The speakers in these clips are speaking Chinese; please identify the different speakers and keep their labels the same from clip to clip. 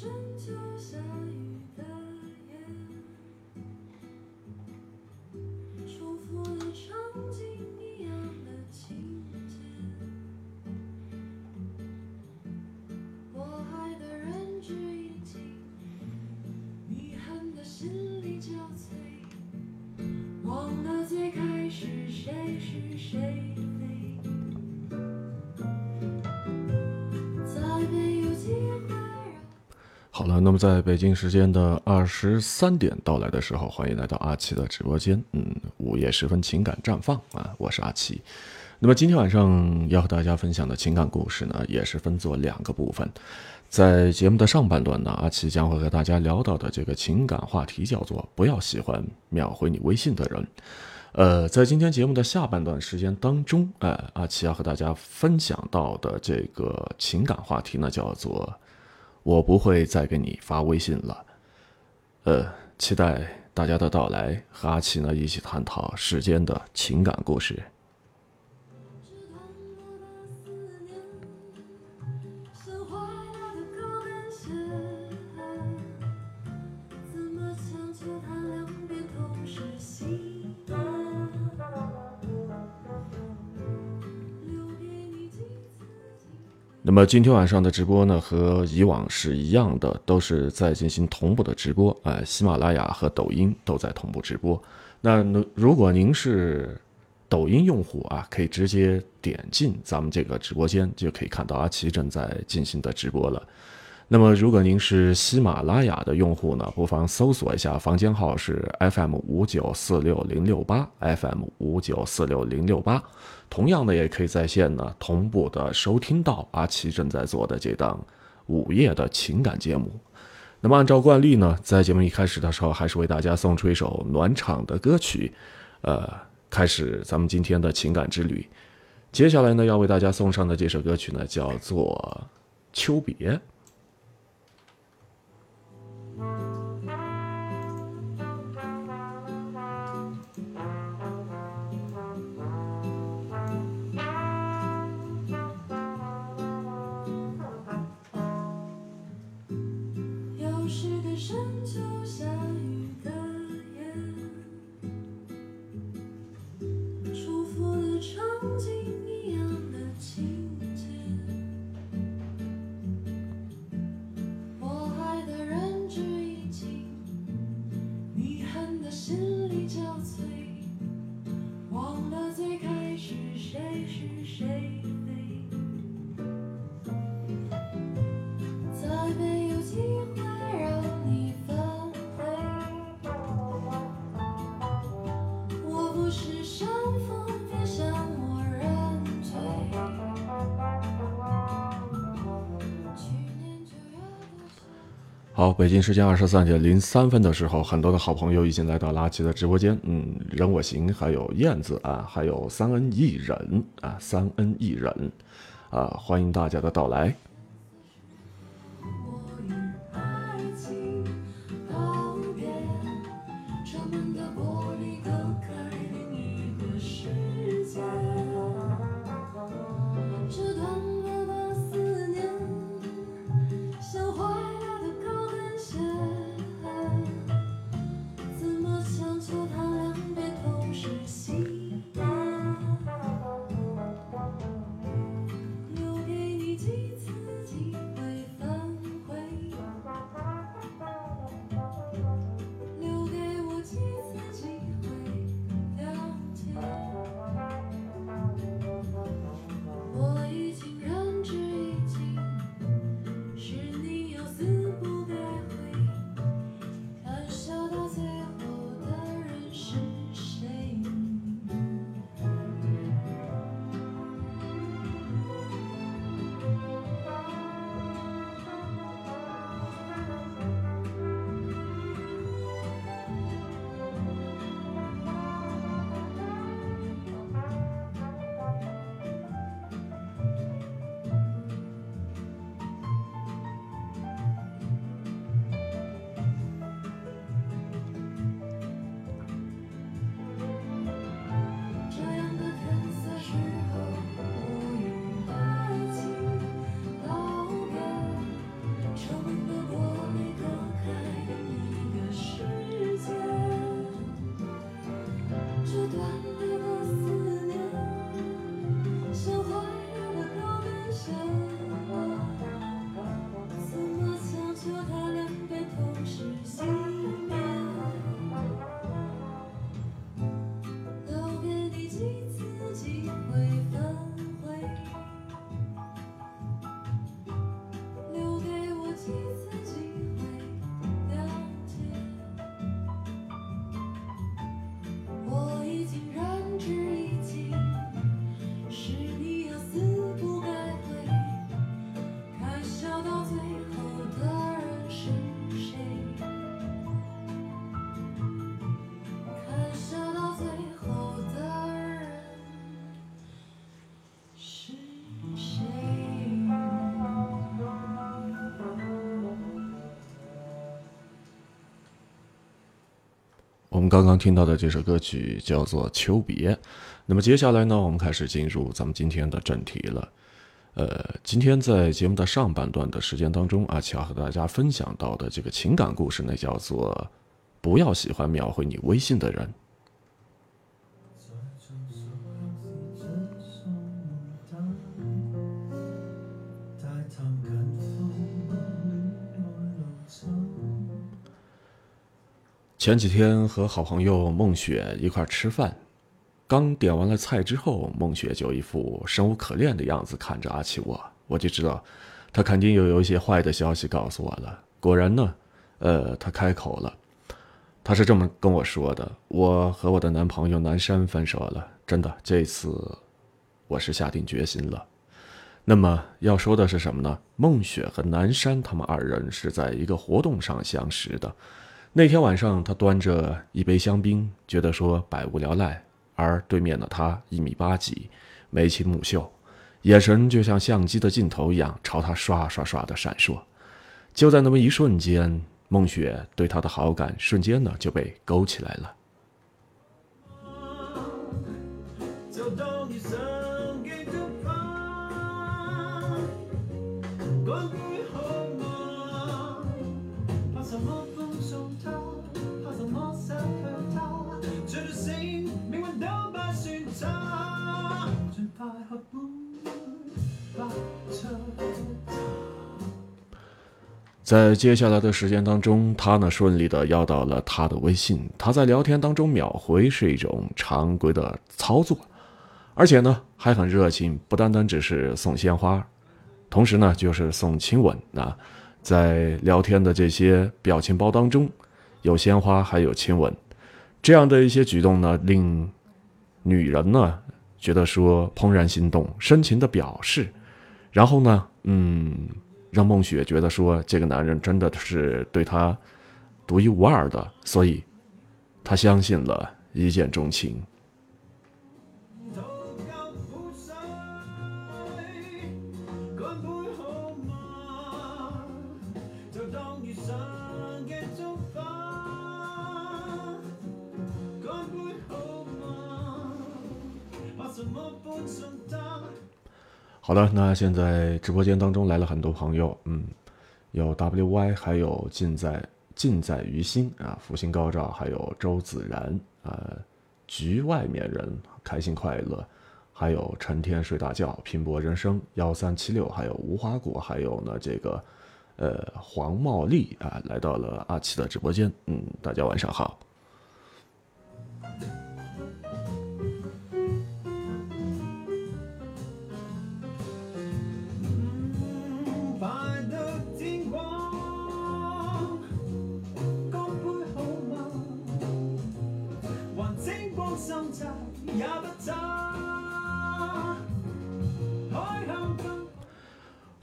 Speaker 1: 深秋下雨的夜，重复的场景一样的情节。我爱的人只已经，遗憾的心力交瘁，忘了最开始谁是谁
Speaker 2: 那么在北京时间的二十三点到来的时候，欢迎来到阿奇的直播间。嗯，午夜时分，情感绽放啊，我是阿奇。那么今天晚上要和大家分享的情感故事呢，也是分作两个部分。在节目的上半段呢，阿奇将会和大家聊到的这个情感话题叫做“不要喜欢秒回你微信的人”。呃，在今天节目的下半段时间当中，呃，阿奇要和大家分享到的这个情感话题呢，叫做“我不会再给你发微信了”。呃，期待大家的到来，和阿奇呢一起探讨世间的情感故事。那么今天晚上的直播呢，和以往是一样的，都是在进行同步的直播。呃，喜马拉雅和抖音都在同步直播。那如果您是抖音用户啊，可以直接点进咱们这个直播间，就可以看到阿奇正在进行的直播了。那么，如果您是喜马拉雅的用户呢，不妨搜索一下，房间号是 FM 五九四六零六八，FM 五九四六零六八。同样的，也可以在线呢同步的收听到阿奇正在做的这档午夜的情感节目。那么，按照惯例呢，在节目一开始的时候，还是为大家送出一首暖场的歌曲，呃，开始咱们今天的情感之旅。接下来呢，要为大家送上的这首歌曲呢，叫做《秋别》。
Speaker 1: 又
Speaker 2: 北京时间二十三点零三分的时候，很多的好朋友已经来到拉奇的直播间。嗯，人我行，还有燕子啊，还有三恩一人啊，三恩一人啊，欢迎大家的到来。刚刚听到的这首歌曲叫做《秋别》。那么接下来呢，我们开始进入咱们今天的正题了。呃，今天在节目的上半段的时间当中，阿奇要和大家分享到的这个情感故事呢，叫做“不要喜欢秒回你微信的人”。前几天和好朋友孟雪一块吃饭，刚点完了菜之后，孟雪就一副生无可恋的样子看着阿奇我，我就知道，她肯定又有一些坏的消息告诉我了。果然呢，呃，她开口了，她是这么跟我说的：“我和我的男朋友南山分手了，真的，这次我是下定决心了。”那么要说的是什么呢？孟雪和南山他们二人是在一个活动上相识的。那天晚上，他端着一杯香槟，觉得说百无聊赖，而对面的他一米八几，眉清目秀，眼神就像相机的镜头一样朝他刷刷刷的闪烁。就在那么一瞬间，孟雪对他的好感瞬间呢就被勾起来了。在接下来的时间当中，他呢顺利的要到了他的微信。他在聊天当中秒回是一种常规的操作，而且呢还很热情，不单单只是送鲜花，同时呢就是送亲吻。那在聊天的这些表情包当中，有鲜花，还有亲吻，这样的一些举动呢，令女人呢觉得说怦然心动，深情的表示，然后呢，嗯。让孟雪觉得说这个男人真的是对她独一无二的，所以她相信了一见钟情。好的，那现在直播间当中来了很多朋友，嗯，有 WY，还有尽在尽在于心啊，福星高照，还有周子然，呃，局外面人开心快乐，还有成天睡大觉，拼搏人生幺三七六，还有无花果，还有呢这个，呃，黄茂利啊，来到了阿奇的直播间，嗯，大家晚上好。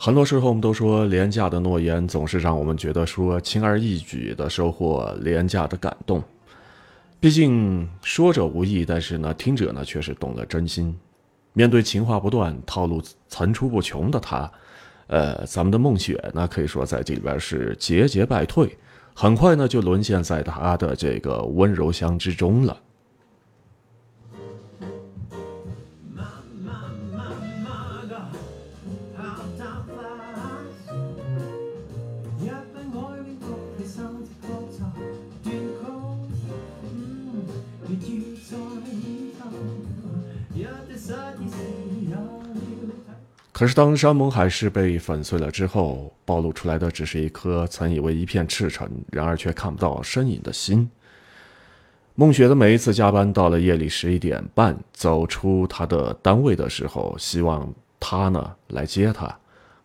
Speaker 2: 很多时候，我们都说廉价的诺言总是让我们觉得说轻而易举的收获廉价的感动。毕竟说者无意，但是呢，听者呢却是懂了真心。面对情话不断、套路层出不穷的他，呃，咱们的孟雪呢，可以说在这里边是节节败退，很快呢就沦陷在他的这个温柔乡之中了。可是，当山盟海誓被粉碎了之后，暴露出来的只是一颗曾以为一片赤诚，然而却看不到身影的心。孟雪的每一次加班到了夜里十一点半，走出他的单位的时候，希望他呢来接她，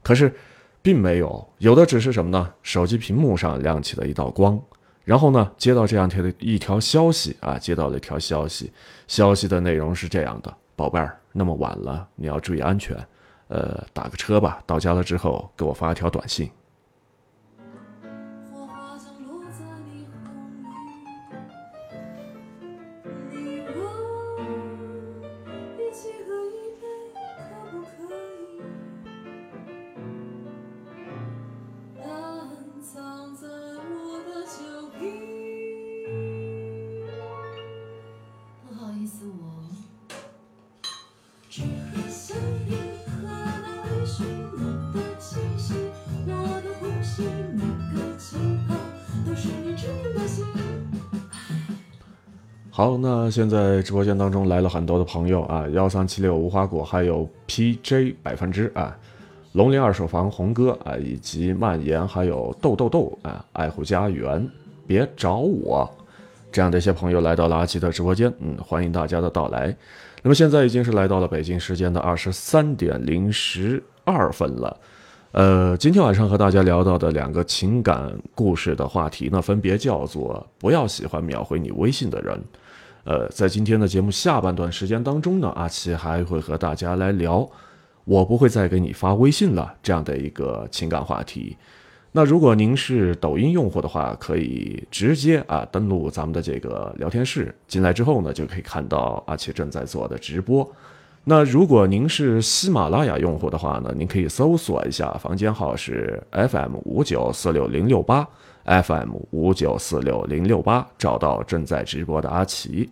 Speaker 2: 可是，并没有，有的只是什么呢？手机屏幕上亮起了一道光，然后呢，接到这样条的一条消息啊，接到了一条消息，消息的内容是这样的：宝贝儿，那么晚了，你要注意安全。呃，打个车吧，到家了之后给我发一条短信。现在直播间当中来了很多的朋友啊，幺三七六无花果，还有 PJ 百分之啊，龙鳞二手房红哥啊，以及蔓延，还有豆豆豆啊，爱护家园，别找我，这样的一些朋友来到了阿奇的直播间，嗯，欢迎大家的到来。那么现在已经是来到了北京时间的二十三点零十二分了。呃，今天晚上和大家聊到的两个情感故事的话题呢，分别叫做“不要喜欢秒回你微信的人”。呃，在今天的节目下半段时间当中呢，阿奇还会和大家来聊“我不会再给你发微信了”这样的一个情感话题。那如果您是抖音用户的话，可以直接啊登录咱们的这个聊天室，进来之后呢，就可以看到阿奇正在做的直播。那如果您是喜马拉雅用户的话呢，您可以搜索一下，房间号是 FM 五九四六零六八，FM 五九四六零六八，找到正在直播的阿奇。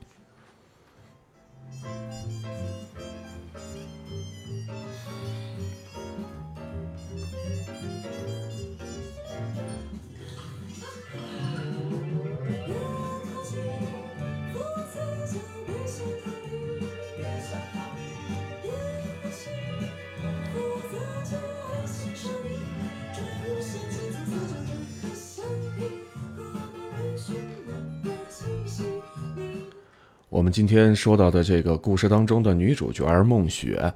Speaker 2: 我们今天说到的这个故事当中的女主角孟雪，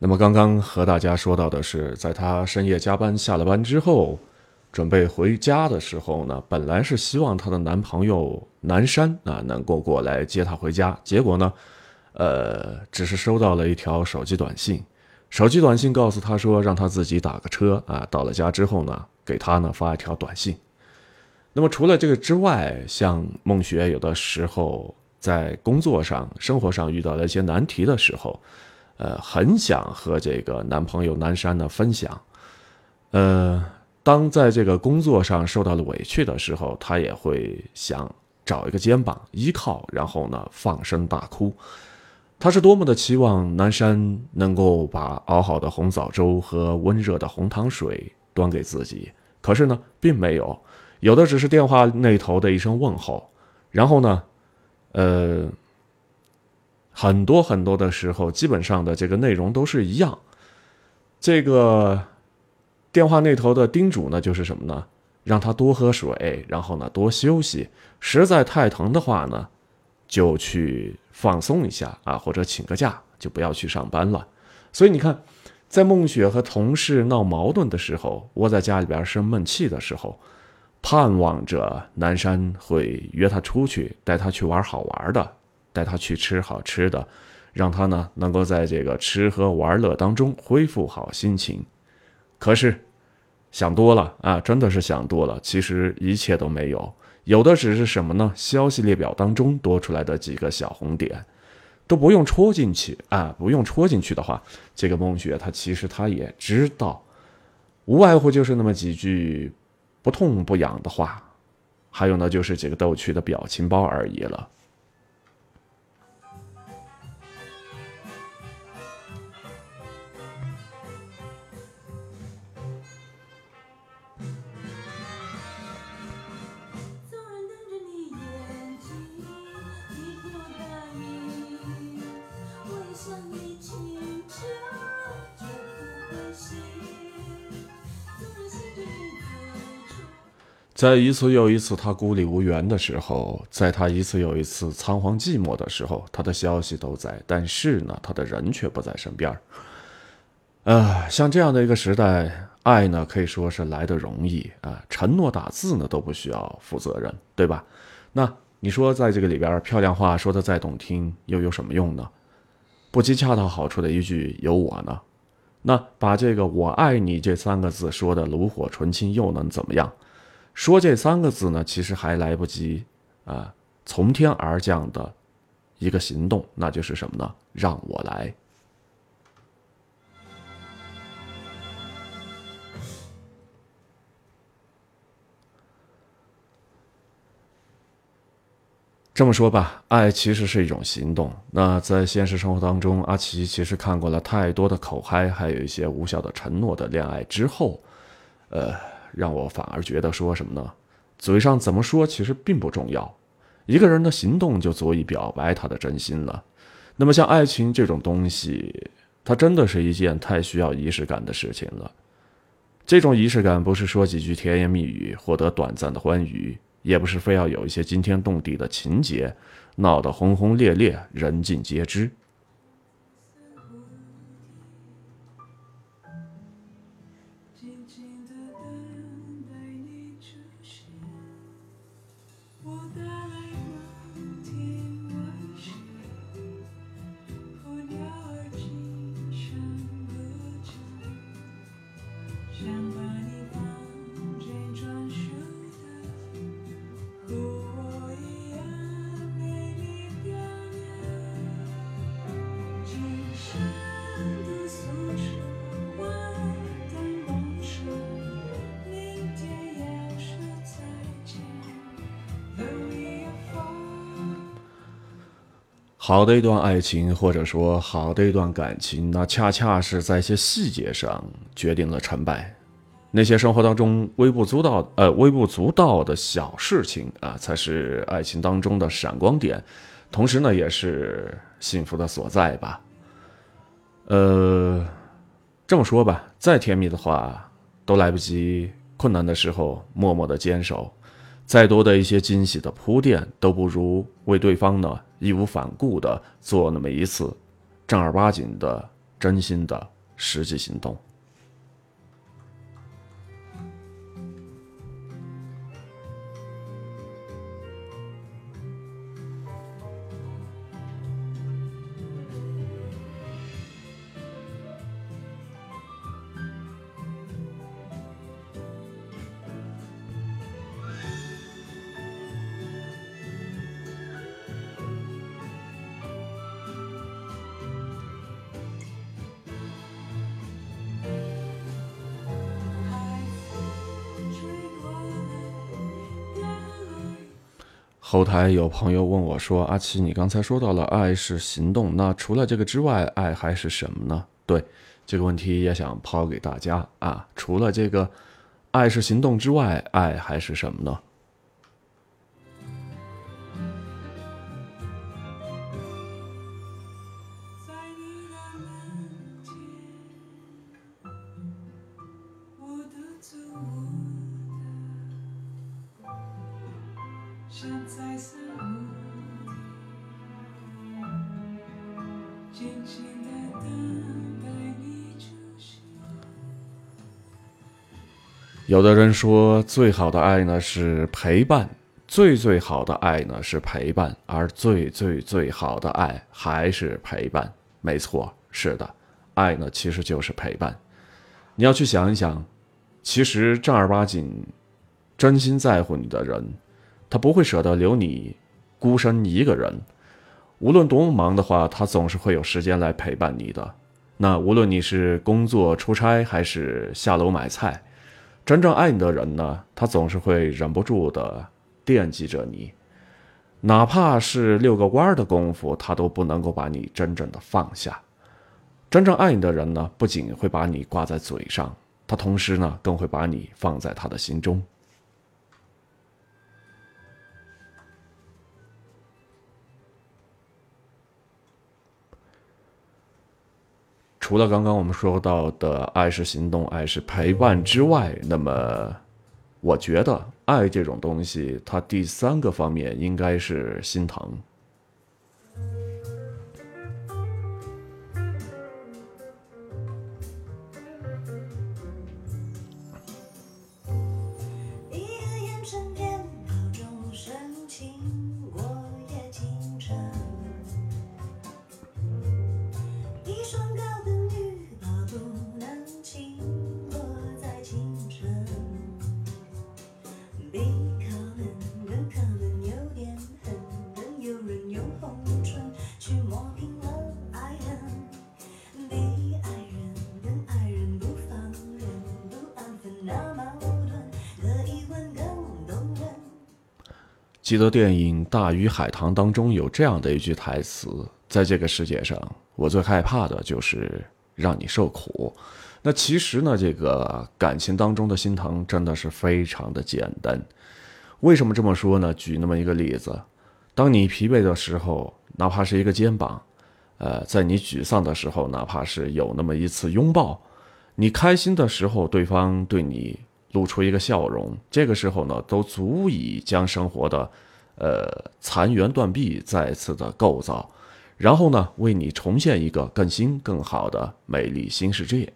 Speaker 2: 那么刚刚和大家说到的是，在她深夜加班下了班之后，准备回家的时候呢，本来是希望她的男朋友南山啊能够过来接她回家，结果呢，呃，只是收到了一条手机短信，手机短信告诉她说让她自己打个车啊，到了家之后呢，给她呢发一条短信。那么除了这个之外，像孟雪有的时候。在工作上、生活上遇到了一些难题的时候，呃，很想和这个男朋友南山呢分享。呃，当在这个工作上受到了委屈的时候，她也会想找一个肩膀依靠，然后呢放声大哭。她是多么的期望南山能够把熬好的红枣粥和温热的红糖水端给自己，可是呢，并没有，有的只是电话那头的一声问候，然后呢。呃，很多很多的时候，基本上的这个内容都是一样。这个电话那头的叮嘱呢，就是什么呢？让他多喝水，然后呢多休息。实在太疼的话呢，就去放松一下啊，或者请个假，就不要去上班了。所以你看，在孟雪和同事闹矛盾的时候，窝在家里边生闷气的时候。盼望着南山会约他出去，带他去玩好玩的，带他去吃好吃的，让他呢能够在这个吃喝玩乐当中恢复好心情。可是想多了啊，真的是想多了。其实一切都没有，有的只是什么呢？消息列表当中多出来的几个小红点，都不用戳进去啊，不用戳进去的话，这个孟雪她其实她也知道，无外乎就是那么几句。不痛不痒的话，还有呢，就是几个逗趣的表情包而已了。在一次又一次他孤立无援的时候，在他一次又一次仓皇寂寞的时候，他的消息都在，但是呢，他的人却不在身边儿。啊，像这样的一个时代，爱呢可以说是来的容易啊，承诺打字呢都不需要负责任，对吧？那你说在这个里边，漂亮话说的再动听，又有什么用呢？不及恰到好处的一句“有我呢”，那把这个“我爱你”这三个字说的炉火纯青，又能怎么样？说这三个字呢，其实还来不及啊，从天而降的一个行动，那就是什么呢？让我来。这么说吧，爱其实是一种行动。那在现实生活当中，阿奇其实看过了太多的口嗨，还有一些无效的承诺的恋爱之后，呃。让我反而觉得说什么呢？嘴上怎么说其实并不重要，一个人的行动就足以表白他的真心了。那么，像爱情这种东西，它真的是一件太需要仪式感的事情了。这种仪式感不是说几句甜言蜜语获得短暂的欢愉，也不是非要有一些惊天动地的情节，闹得轰轰烈烈，人尽皆知。好的一段爱情，或者说好的一段感情，那恰恰是在一些细节上决定了成败。那些生活当中微不足道、呃微不足道的小事情啊，才是爱情当中的闪光点，同时呢，也是幸福的所在吧。呃，这么说吧，再甜蜜的话，都来不及困难的时候默默的坚守；再多的一些惊喜的铺垫，都不如为对方呢义无反顾的做那么一次正儿八经的、真心的实际行动。还有朋友问我说：“阿奇，你刚才说到了爱是行动，那除了这个之外，爱还是什么呢？”对这个问题也想抛给大家啊，除了这个爱是行动之外，爱还是什么呢？有的人说，最好的爱呢是陪伴，最最好的爱呢是陪伴，而最最最好的爱还是陪伴。没错，是的，爱呢其实就是陪伴。你要去想一想，其实正儿八经、真心在乎你的人，他不会舍得留你孤身一个人。无论多么忙的话，他总是会有时间来陪伴你的。那无论你是工作、出差，还是下楼买菜，真正爱你的人呢，他总是会忍不住的惦记着你，哪怕是遛个弯的功夫，他都不能够把你真正的放下。真正爱你的人呢，不仅会把你挂在嘴上，他同时呢，更会把你放在他的心中。除了刚刚我们说到的爱是行动、爱是陪伴之外，那么我觉得爱这种东西，它第三个方面应该是心疼。记得电影《大鱼海棠》当中有这样的一句台词：“在这个世界上，我最害怕的就是让你受苦。”那其实呢，这个感情当中的心疼真的是非常的简单。为什么这么说呢？举那么一个例子，当你疲惫的时候，哪怕是一个肩膀；呃，在你沮丧的时候，哪怕是有那么一次拥抱；你开心的时候，对方对你露出一个笑容，这个时候呢，都足以将生活的，呃，残垣断壁再次的构造，然后呢，为你重现一个更新、更好的美丽新世界。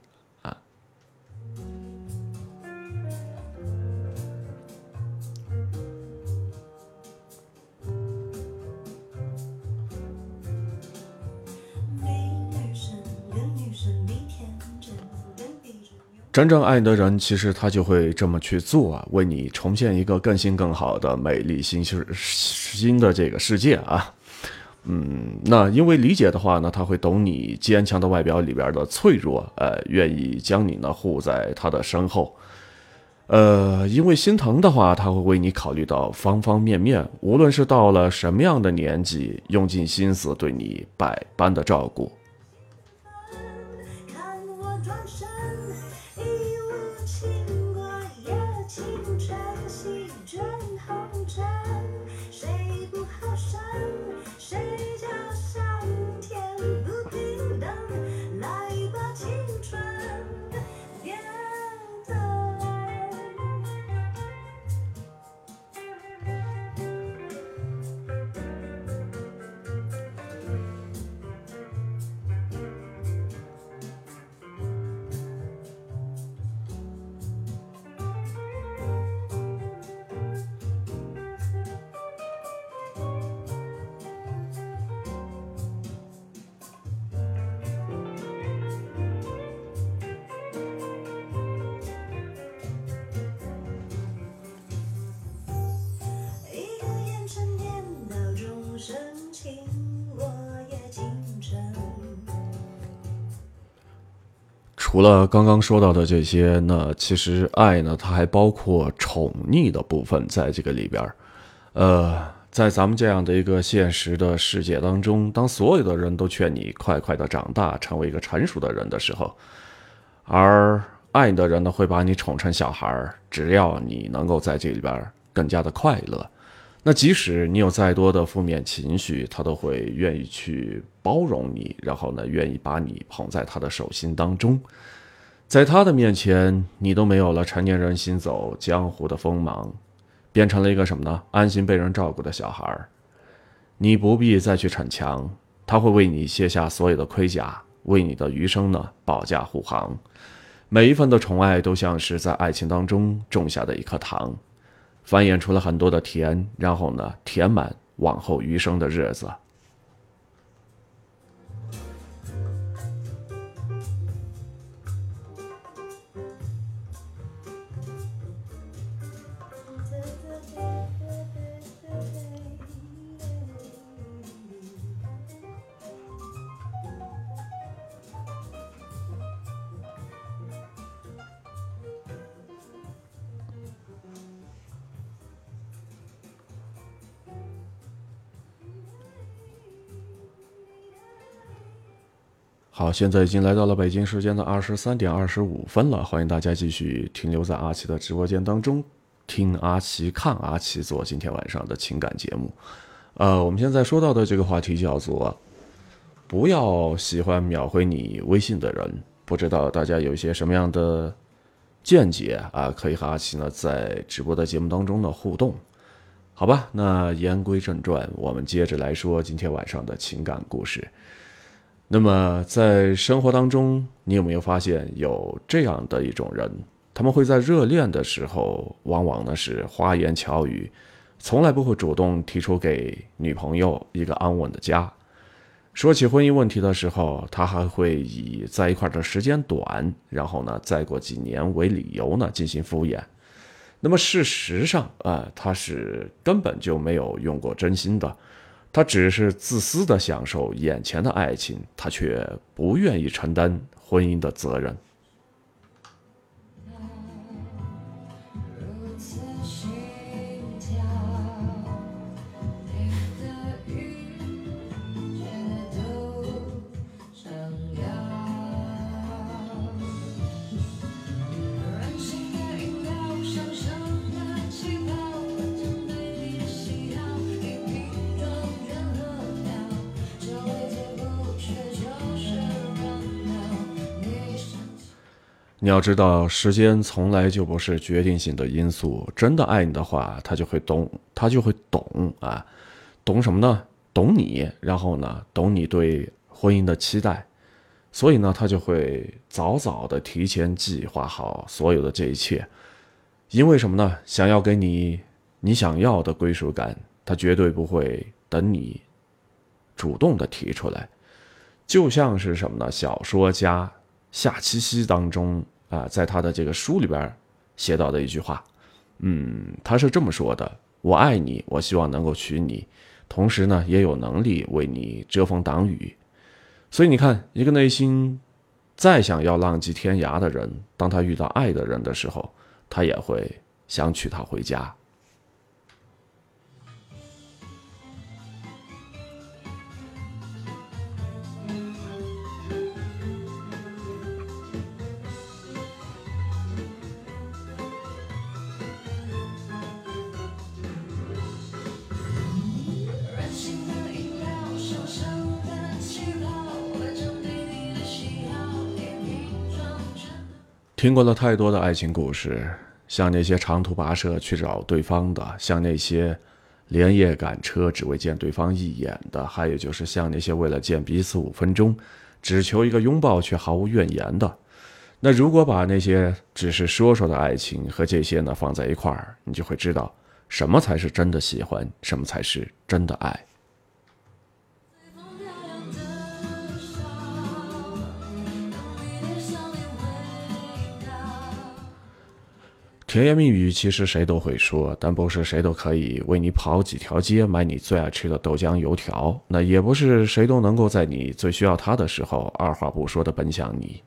Speaker 2: 真正爱你的人，其实他就会这么去做啊，为你重现一个更新、更好的美丽新世新的这个世界啊。嗯，那因为理解的话呢，他会懂你坚强的外表里边的脆弱，呃，愿意将你呢护在他的身后。呃，因为心疼的话，他会为你考虑到方方面面，无论是到了什么样的年纪，用尽心思对你百般的照顾。除了刚刚说到的这些，那其实爱呢，它还包括宠溺的部分在这个里边儿。呃，在咱们这样的一个现实的世界当中，当所有的人都劝你快快的长大，成为一个成熟的人的时候，而爱你的人呢，会把你宠成小孩儿，只要你能够在这里边更加的快乐。那即使你有再多的负面情绪，他都会愿意去包容你，然后呢，愿意把你捧在他的手心当中。在他的面前，你都没有了成年人行走江湖的锋芒，变成了一个什么呢？安心被人照顾的小孩。你不必再去逞强，他会为你卸下所有的盔甲，为你的余生呢保驾护航。每一份的宠爱，都像是在爱情当中种下的一颗糖。繁衍出了很多的田，然后呢，填满往后余生的日子。好，现在已经来到了北京时间的二十三点二十五分了，欢迎大家继续停留在阿奇的直播间当中，听阿奇看阿奇做今天晚上的情感节目。呃，我们现在说到的这个话题叫做“不要喜欢秒回你微信的人”，不知道大家有一些什么样的见解啊？可以和阿奇呢在直播的节目当中呢互动，好吧？那言归正传，我们接着来说今天晚上的情感故事。那么，在生活当中，你有没有发现有这样的一种人？他们会在热恋的时候，往往呢是花言巧语，从来不会主动提出给女朋友一个安稳的家。说起婚姻问题的时候，他还会以在一块的时间短，然后呢再过几年为理由呢进行敷衍。那么事实上啊，他是根本就没有用过真心的。他只是自私的享受眼前的爱情，他却不愿意承担婚姻的责任。你要知道，时间从来就不是决定性的因素。真的爱你的话，他就会懂，他就会懂啊，懂什么呢？懂你，然后呢，懂你对婚姻的期待，所以呢，他就会早早的提前计划好所有的这一切。因为什么呢？想要给你你想要的归属感，他绝对不会等你主动的提出来。就像是什么呢？小说家夏七夕当中啊，在他的这个书里边写到的一句话，嗯，他是这么说的：“我爱你，我希望能够娶你，同时呢，也有能力为你遮风挡雨。”所以你看，一个内心再想要浪迹天涯的人，当他遇到爱的人的时候，他也会想娶她回家。听过了太多的爱情故事，像那些长途跋涉去找对方的，像那些连夜赶车只为见对方一眼的，还有就是像那些为了见彼此五分钟，只求一个拥抱却毫无怨言的。那如果把那些只是说说的爱情和这些呢放在一块儿，你就会知道什么才是真的喜欢，什么才是真的爱。甜言蜜语其实谁都会说，但不是谁都可以为你跑几条街买你最爱吃的豆浆油条。那也不是谁都能够在你最需要他的时候二话不说的奔向你。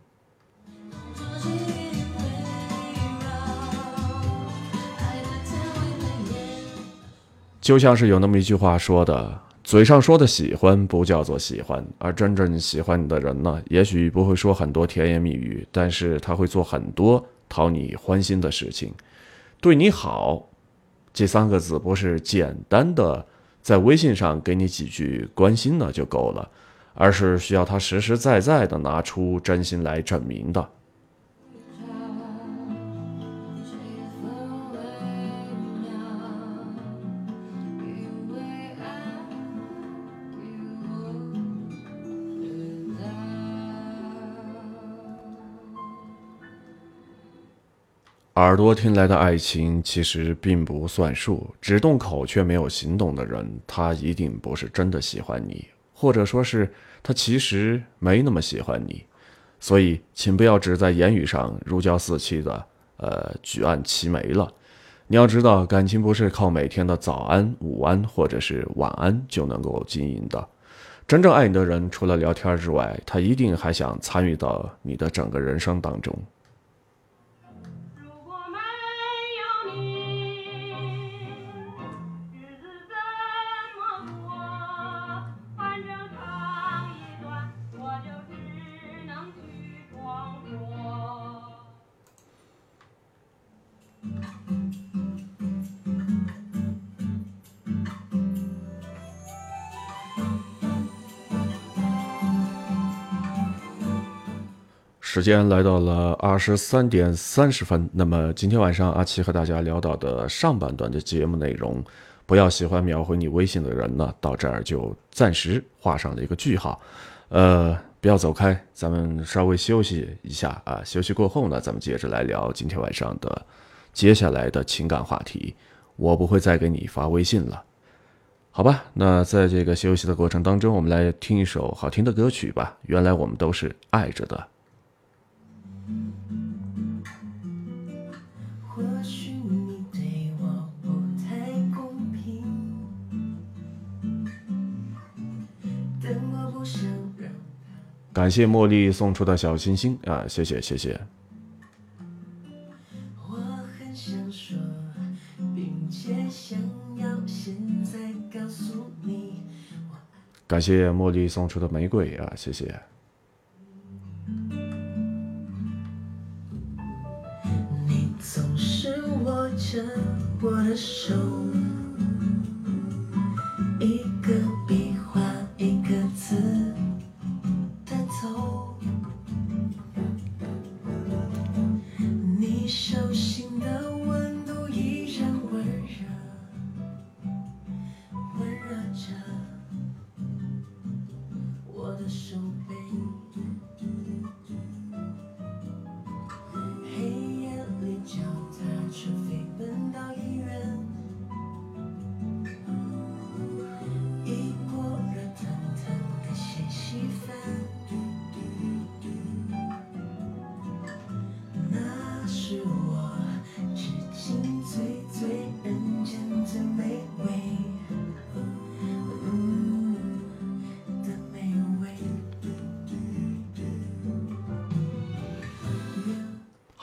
Speaker 2: 就像是有那么一句话说的：“嘴上说的喜欢不叫做喜欢，而真正喜欢你的人呢，也许不会说很多甜言蜜语，但是他会做很多讨你欢心的事情，对你好。”这三个字不是简单的在微信上给你几句关心呢就够了，而是需要他实实在在的拿出真心来证明的。耳朵听来的爱情其实并不算数，只动口却没有行动的人，他一定不是真的喜欢你，或者说是他其实没那么喜欢你。所以，请不要只在言语上如胶似漆的，呃，举案齐眉了。你要知道，感情不是靠每天的早安、午安或者是晚安就能够经营的。真正爱你的人，除了聊天之外，他一定还想参与到你的整个人生当中。时间来到了二十三点三十分。那么今天晚上阿奇和大家聊到的上半段的节目内容，不要喜欢秒回你微信的人呢，到这儿就暂时画上了一个句号。呃，不要走开，咱们稍微休息一下啊。休息过后呢，咱们接着来聊今天晚上的接下来的情感话题。我不会再给你发微信了，好吧？那在这个休息的过程当中，我们来听一首好听的歌曲吧。原来我们都是爱着的。
Speaker 3: 或许你对我不太公平，但我不想让
Speaker 2: 感谢茉莉送出的小心心啊，谢谢谢谢。
Speaker 3: 我很想说，并且想要现在告诉你，
Speaker 2: 感谢茉莉送出的玫瑰啊，谢谢。
Speaker 3: 着我的手，一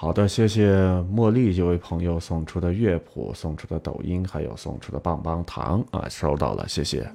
Speaker 2: 好的，谢谢茉莉这位朋友送出的乐谱、送出的抖音，还有送出的棒棒糖啊，收到了，谢谢。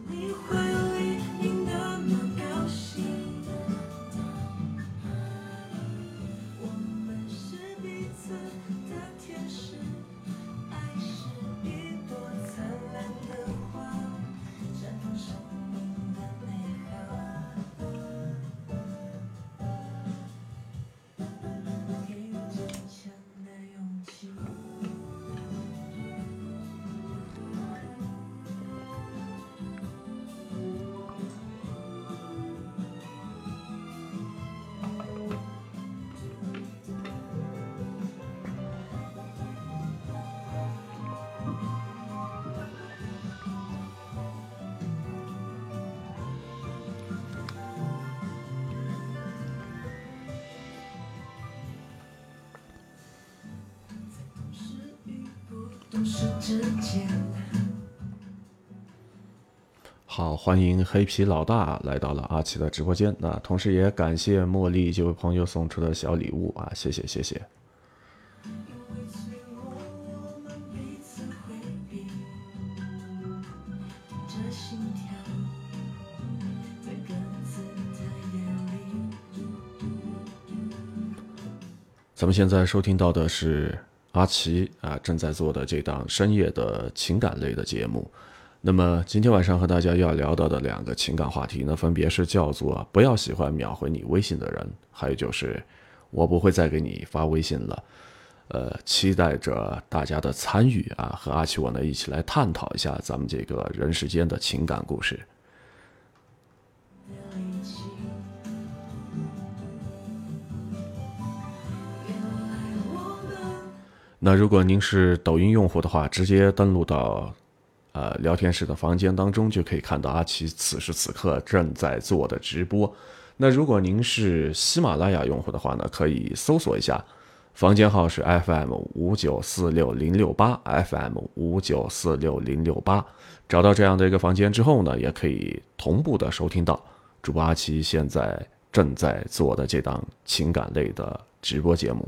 Speaker 2: 黑皮老大来到了阿奇的直播间。那同时也感谢茉莉这位朋友送出的小礼物啊，谢谢谢谢。咱们现在收听到的是阿奇啊正在做的这档深夜的情感类的节目。那么今天晚上和大家要聊到的两个情感话题呢，分别是叫做“不要喜欢秒回你微信的人”，还有就是“我不会再给你发微信了”。呃，期待着大家的参与啊，和阿奇我呢一起来探讨一下咱们这个人世间的情感故事。那如果您是抖音用户的话，直接登录到呃聊天室的房间当中，就可以看到阿奇此时此刻正在做的直播。那如果您是喜马拉雅用户的话呢，可以搜索一下，房间号是 FM 五九四六零六八 FM 五九四六零六八。找到这样的一个房间之后呢，也可以同步的收听到主播阿奇现在正在做的这档情感类的直播节目。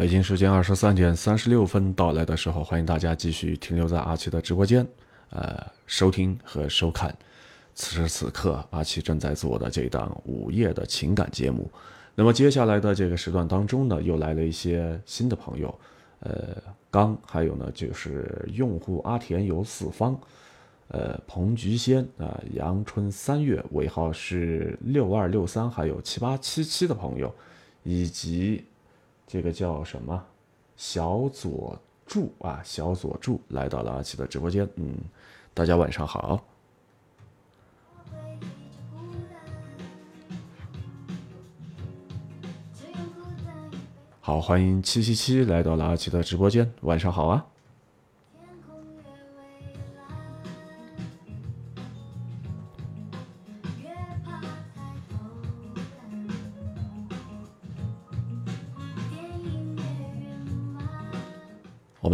Speaker 2: 北京时间二十三点三十六分到来的时候，欢迎大家继续停留在阿奇的直播间，呃，收听和收看。此时此刻，阿奇正在做的这档午夜的情感节目。那么接下来的这个时段当中呢，又来了一些新的朋友，呃，刚还有呢就是用户阿田游四方，呃，彭菊仙啊、阳春三月尾号是六二六三，还有七八七七的朋友，以及这个叫什么？小佐助啊小佐助来到了阿奇的直播间。嗯大家晚上好。好欢迎七七七来到了阿奇的直播间。晚上好啊。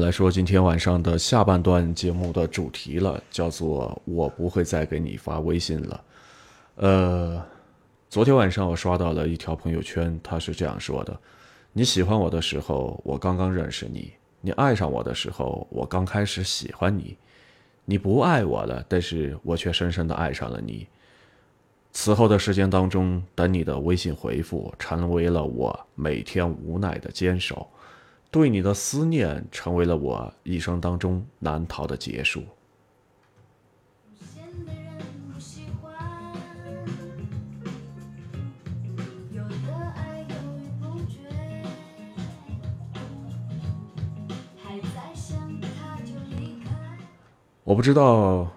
Speaker 2: 来说今天晚上的下半段节目的主题了，叫做“我不会再给你发微信了”。呃，昨天晚上我刷到了一条朋友圈，他是这样说的：“你喜欢我的时候，我刚刚认识你；你爱上我的时候，我刚开始喜欢你；你不爱我了，但是我却深深的爱上了你。此后的时间当中，等你的微信回复，成为了我每天无奈的坚守。”对你的思念成为了我一生当中难逃的结束。我不知道，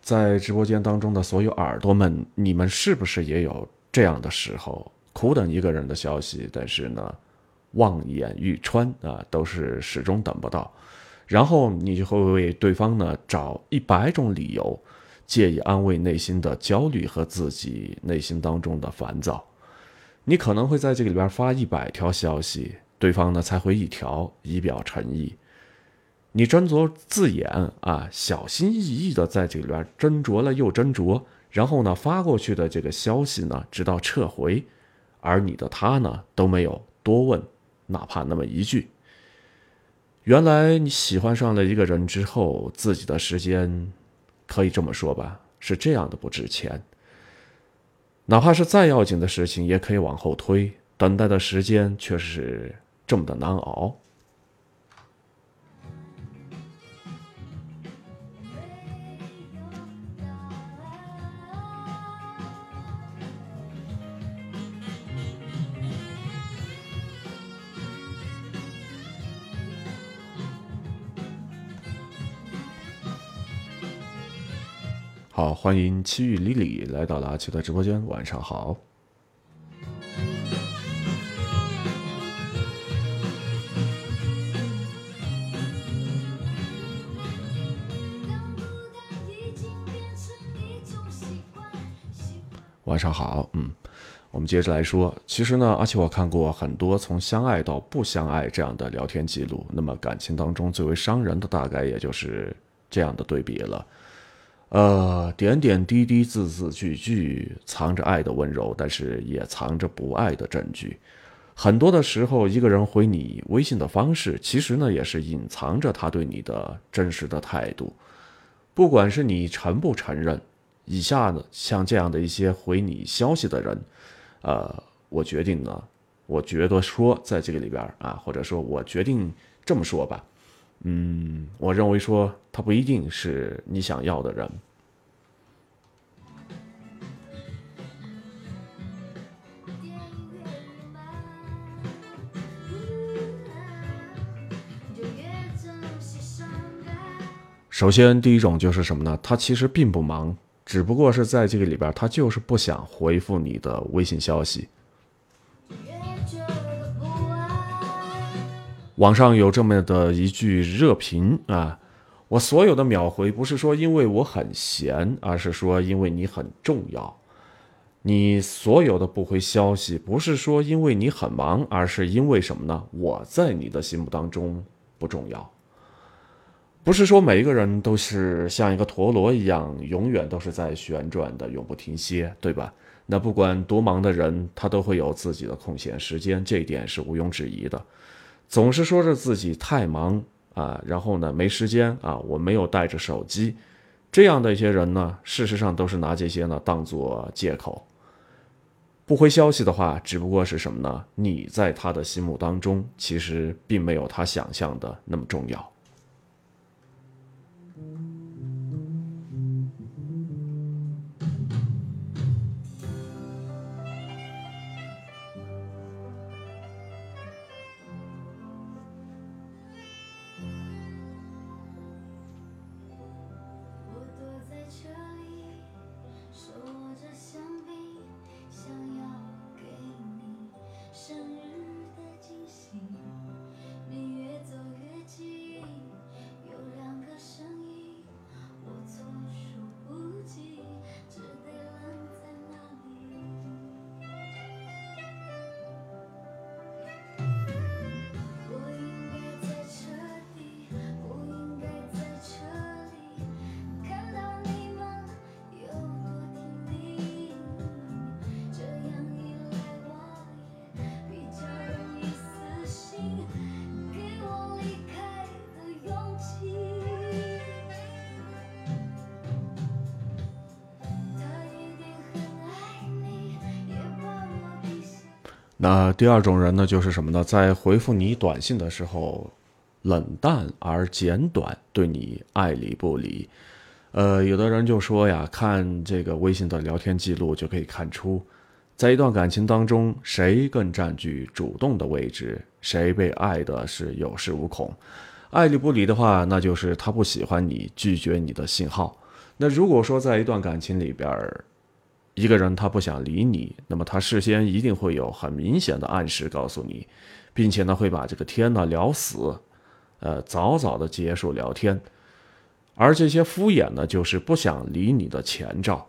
Speaker 2: 在直播间当中的所有耳朵们，你们是不是也有这样的时候，苦等一个人的消息，但是呢，望眼欲穿啊，都是始终等不到，然后你就会为对方呢找一百种理由，借以安慰内心的焦虑和自己内心当中的烦躁。你可能会在这个里边发一百条消息，对方呢才回一条，以表诚意。你斟酌字眼啊，小心翼翼的在这里边斟酌了又斟酌，然后呢发过去的这个消息呢，直到撤回，而你的他呢都没有多问，哪怕那么一句。原来你喜欢上了一个人之后，自己的时间，可以这么说吧，是这样的不值钱。哪怕是再要紧的事情，也可以往后推，等待的时间却是这么的难熬。好，欢迎七玉李李来到了阿奇的直播间，晚上好。晚上好，嗯，我们接着来说，其实呢，而且我看过很多从相爱到不相爱这样的聊天记录，那么感情当中最为伤人的大概也就是这样的对比了。呃，点点滴滴、字字句句，藏着爱的温柔，但是也藏着不爱的证据。很多的时候，一个人回你微信的方式，其实呢，也是隐藏着他对你的真实的态度。不管是你承不承认，以下呢，像这样的一些回你消息的人，呃，我决定呢，我觉得说在这个里边啊，或者说我决定这么说吧，嗯，我认为说他不一定是你想要的人。首先，第一种就是什么呢？他其实并不忙，只不过是在这个里边，他就是不想回复你的微信消息。网上有这么的一句热评啊，我所有的秒回不是说因为我很闲，而是说因为你很重要。你所有的不回消息，不是说因为你很忙，而是因为什么呢？我在你的心目当中不重要。不是说每一个人都是像一个陀螺一样，永远都是在旋转的，永不停歇，对吧？那不管多忙的人，他都会有自己的空闲时间，这一点是毋庸置疑的。总是说着自己太忙啊，然后呢没时间啊，我没有带着手机，这样的一些人呢，事实上都是拿这些呢当做借口。不回消息的话，只不过是什么呢？你在他的心目当中，其实并没有他想象的那么重要。第二种人呢，就是什么呢？在回复你短信的时候，冷淡而简短，对你爱理不理。呃，有的人就说呀，看这个微信的聊天记录就可以看出，在一段感情当中，谁更占据主动的位置，谁被爱的是有恃无恐。爱理不理的话，那就是他不喜欢你，拒绝你的信号。那如果说在一段感情里边，一个人他不想理你，那么他事先一定会有很明显的暗示告诉你，并且呢会把这个天呢聊死，呃，早早的结束聊天。而这些敷衍呢，就是不想理你的前兆。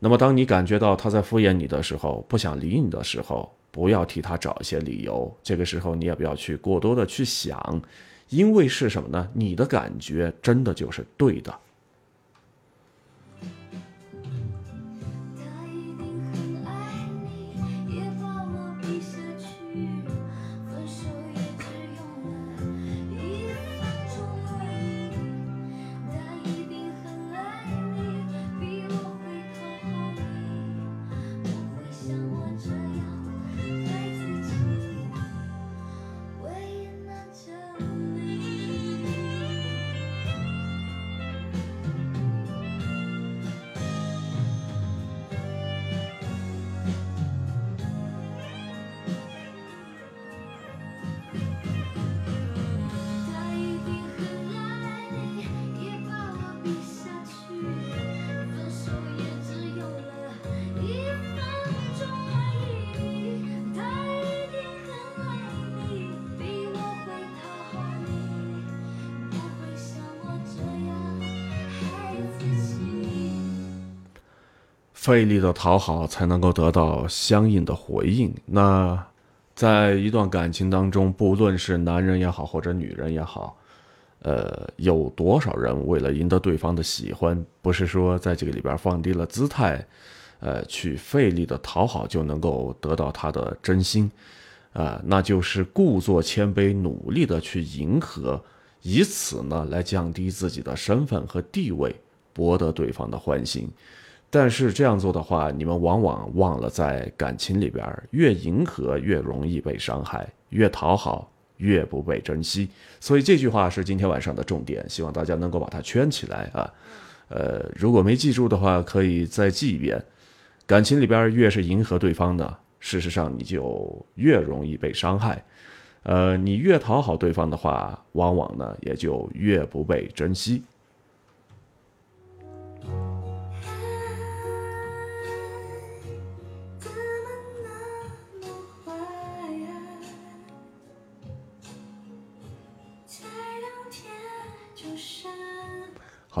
Speaker 2: 那么当你感觉到他在敷衍你的时候，不想理你的时候，不要替他找一些理由。这个时候你也不要去过多的去想，因为是什么呢？你的感觉真的就是对的。费力的讨好才能够得到相应的回应。那在一段感情当中，不论是男人也好，或者女人也好，呃，有多少人为了赢得对方的喜欢，不是说在这个里边放低了姿态，呃，去费力的讨好就能够得到他的真心，啊、那就是故作谦卑，努力的去迎合，以此呢来降低自己的身份和地位，博得对方的欢心。但是这样做的话，你们往往忘了在感情里边儿，越迎合越容易被伤害，越讨好越不被珍惜。所以这句话是今天晚上的重点，希望大家能够把它圈起来啊。呃，如果没记住的话，可以再记一遍。感情里边越是迎合对方呢，事实上你就越容易被伤害。呃，你越讨好对方的话，往往呢也就越不被珍惜。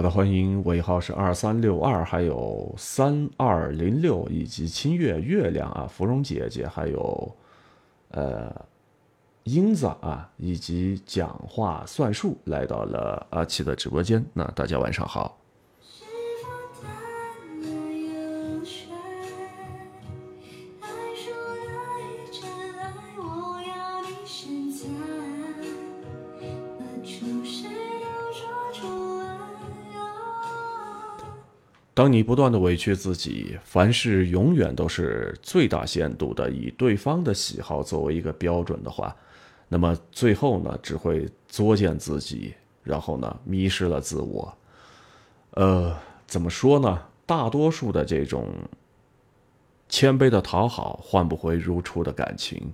Speaker 2: 好的，欢迎尾号是二三六二，还有三二零六，以及清月月亮啊，芙蓉姐姐，还有呃英子啊，以及讲话算术来到了阿奇的直播间。那大家晚上好。当你不断的委屈自己，凡事永远都是最大限度的以对方的喜好作为一个标准的话，那么最后呢，只会作践自己，然后呢，迷失了自我。呃，怎么说呢？大多数的这种谦卑的讨好，换不回如初的感情。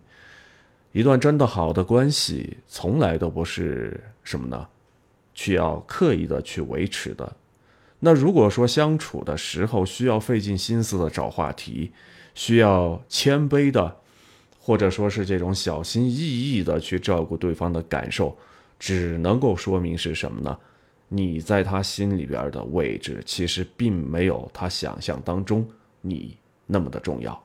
Speaker 2: 一段真的好的关系，从来都不是什么呢？需要刻意的去维持的。那如果说相处的时候需要费尽心思的找话题，需要谦卑的，或者说是这种小心翼翼的去照顾对方的感受，只能够说明是什么呢？你在他心里边的位置，其实并没有他想象当中你那么的重要。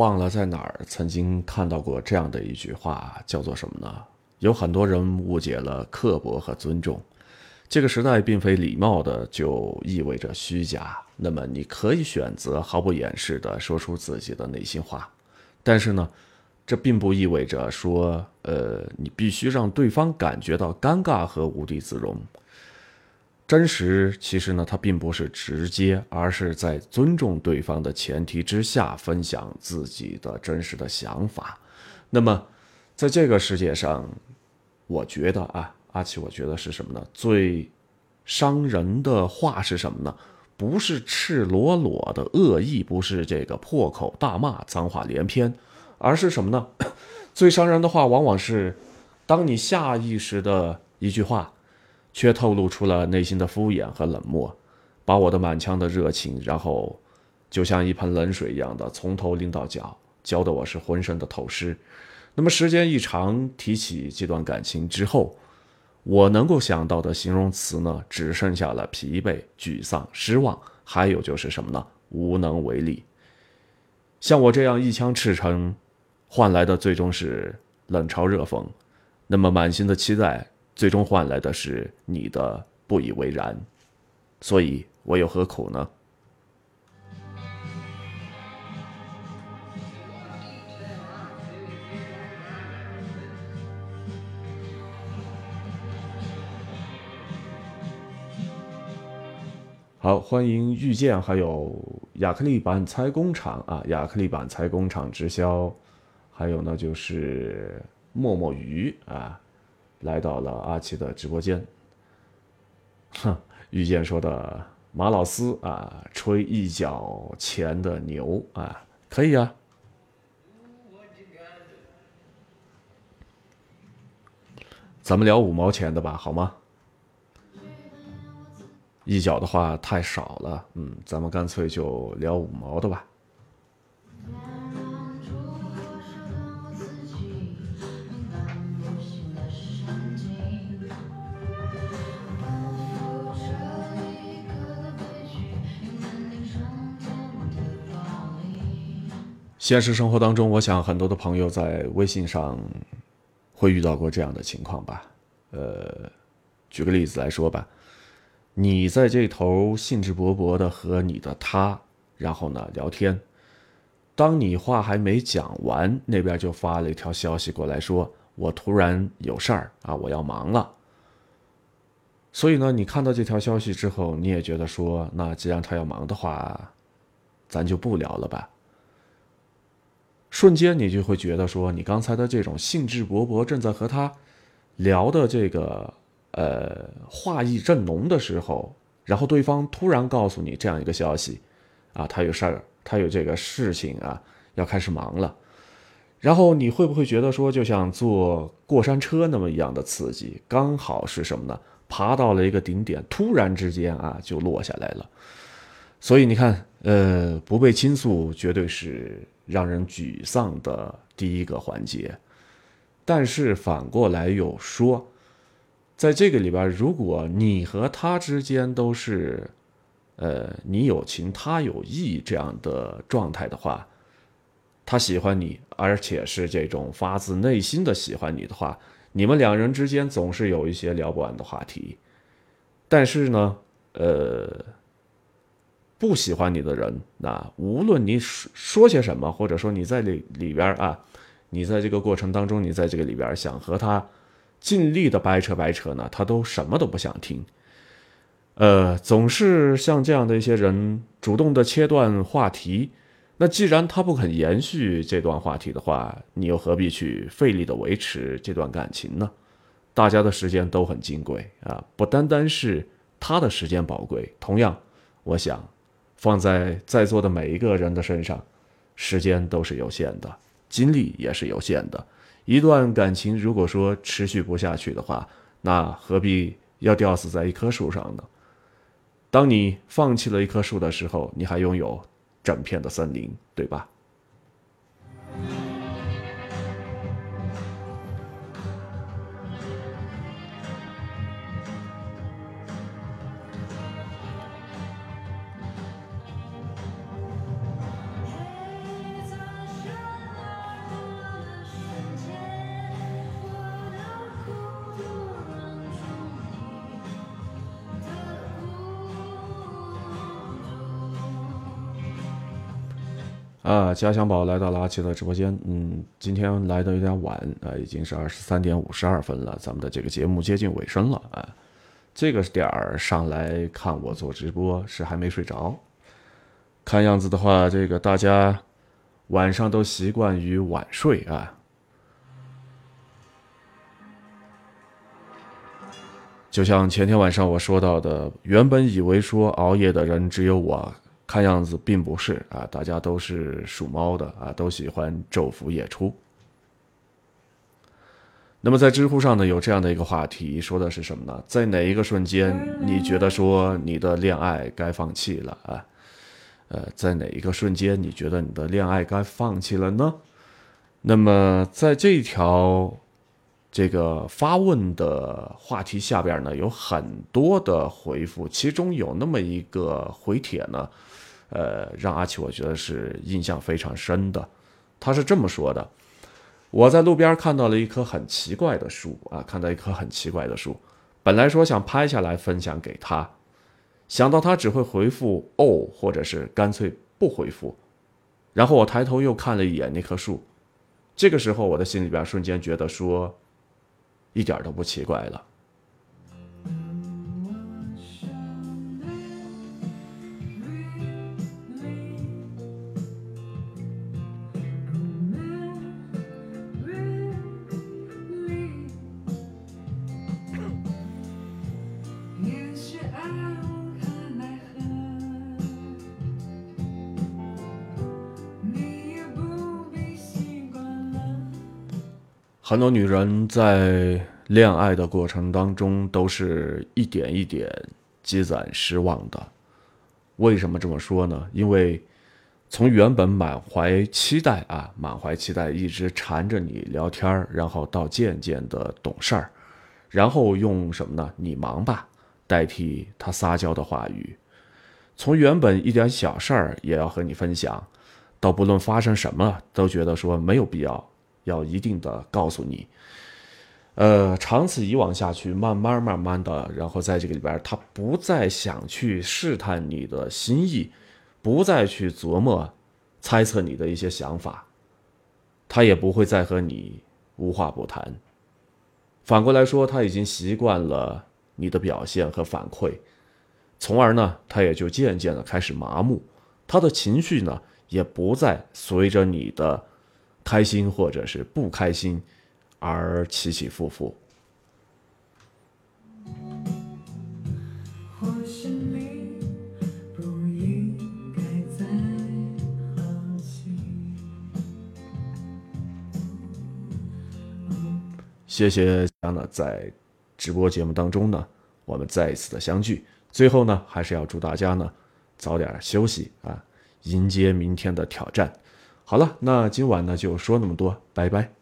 Speaker 2: 忘了在哪儿曾经看到过这样的一句话，叫做什么呢？有很多人误解了刻薄和尊重。这个时代并非礼貌的就意味着虚假。那么你可以选择毫不掩饰的说出自己的内心话，但是呢，这并不意味着说，呃，你必须让对方感觉到尴尬和无地自容。真实其实呢，它并不是直接，而是在尊重对方的前提之下分享自己的真实的想法。那么，在这个世界上，我觉得啊，阿奇，我觉得是什么呢？最伤人的话是什么呢？不是赤裸裸的恶意，不是这个破口大骂、脏话连篇，而是什么呢？最伤人的话，往往是当你下意识的一句话。却透露出了内心的敷衍和冷漠，把我的满腔的热情，然后就像一盆冷水一样的从头淋到脚，浇得我是浑身的透湿。那么时间一长，提起这段感情之后，我能够想到的形容词呢，只剩下了疲惫、沮丧、失望，还有就是什么呢？无能为力。像我这样一腔赤诚，换来的最终是冷嘲热讽。那么满心的期待。最终换来的是你的不以为然，所以我又何苦呢？好，欢迎遇见，还有亚克力板材工厂啊，亚克力板材工厂直销，还有呢就是默默鱼啊。来到了阿奇的直播间，哼，遇见说的马老师啊，吹一角钱的牛啊，可以啊，咱们聊五毛钱的吧，好吗？一角的话太少了，嗯，咱们干脆就聊五毛的吧。现实生活当中，我想很多的朋友在微信上会遇到过这样的情况吧。呃，举个例子来说吧，你在这头兴致勃勃的和你的他，然后呢聊天，当你话还没讲完，那边就发了一条消息过来说：“我突然有事儿啊，我要忙了。”所以呢，你看到这条消息之后，你也觉得说，那既然他要忙的话，咱就不聊了吧。瞬间，你就会觉得说，你刚才的这种兴致勃勃，正在和他聊的这个呃话意正浓的时候，然后对方突然告诉你这样一个消息，啊，他有事儿，他有这个事情啊，要开始忙了，然后你会不会觉得说，就像坐过山车那么一样的刺激？刚好是什么呢？爬到了一个顶点，突然之间啊，就落下来了。所以你看，呃，不被倾诉，绝对是。让人沮丧的第一个环节，但是反过来又说，在这个里边，如果你和他之间都是，呃，你有情他有意这样的状态的话，他喜欢你，而且是这种发自内心的喜欢你的话，你们两人之间总是有一些聊不完的话题，但是呢，呃。不喜欢你的人，那无论你说说些什么，或者说你在里里边啊，你在这个过程当中，你在这个里边想和他尽力的掰扯掰扯呢，他都什么都不想听。呃，总是像这样的一些人主动的切断话题。那既然他不肯延续这段话题的话，你又何必去费力的维持这段感情呢？大家的时间都很金贵啊，不单单是他的时间宝贵，同样，我想。放在在座的每一个人的身上，时间都是有限的，精力也是有限的。一段感情如果说持续不下去的话，那何必要吊死在一棵树上呢？当你放弃了一棵树的时候，你还拥有整片的森林，对吧？啊，家乡宝来到了阿奇的直播间。嗯，今天来的有点晚啊，已经是二十三点五十二分了，咱们的这个节目接近尾声了啊。这个点儿上来看我做直播是还没睡着，看样子的话，这个大家晚上都习惯于晚睡啊。就像前天晚上我说到的，原本以为说熬夜的人只有我，看样子并不是啊，大家都是属猫的啊，都喜欢昼伏夜出。那么在知乎上呢，有这样的一个话题，说的是什么呢？在哪一个瞬间你觉得说你的恋爱该放弃了啊？呃，在哪一个瞬间你觉得你的恋爱该放弃了呢？那么在这一条。这个发问的话题下边呢有很多的回复，其中有那么一个回帖呢，呃，让阿奇我觉得是印象非常深的。他是这么说的：我在路边看到了一棵很奇怪的树啊，看到一棵很奇怪的树，本来说想拍下来分享给他，想到他只会回复哦，或者是干脆不回复，然后我抬头又看了一眼那棵树，这个时候我的心里边瞬间觉得说。一点都不奇怪了。很多女人在恋爱的过程当中，都是一点一点积攒失望的。为什么这么说呢？因为从原本满怀期待啊，满怀期待，一直缠着你聊天然后到渐渐的懂事儿，然后用什么呢？你忙吧，代替他撒娇的话语。从原本一点小事儿也要和你分享，到不论发生什么，都觉得说没有必要。要一定的告诉你，呃，长此以往下去，慢慢慢慢的，然后在这个里边，他不再想去试探你的心意，不再去琢磨、猜测你的一些想法，他也不会再和你无话不谈。反过来说，他已经习惯了你的表现和反馈，从而呢，他也就渐渐的开始麻木，他的情绪呢，也不再随着你的。开心或者是不开心，而起起伏伏。谢谢大家呢，在直播节目当中呢，我们再一次的相聚。最后呢，还是要祝大家呢早点休息啊，迎接明天的挑战。好了，那今晚呢就说那么多，拜拜。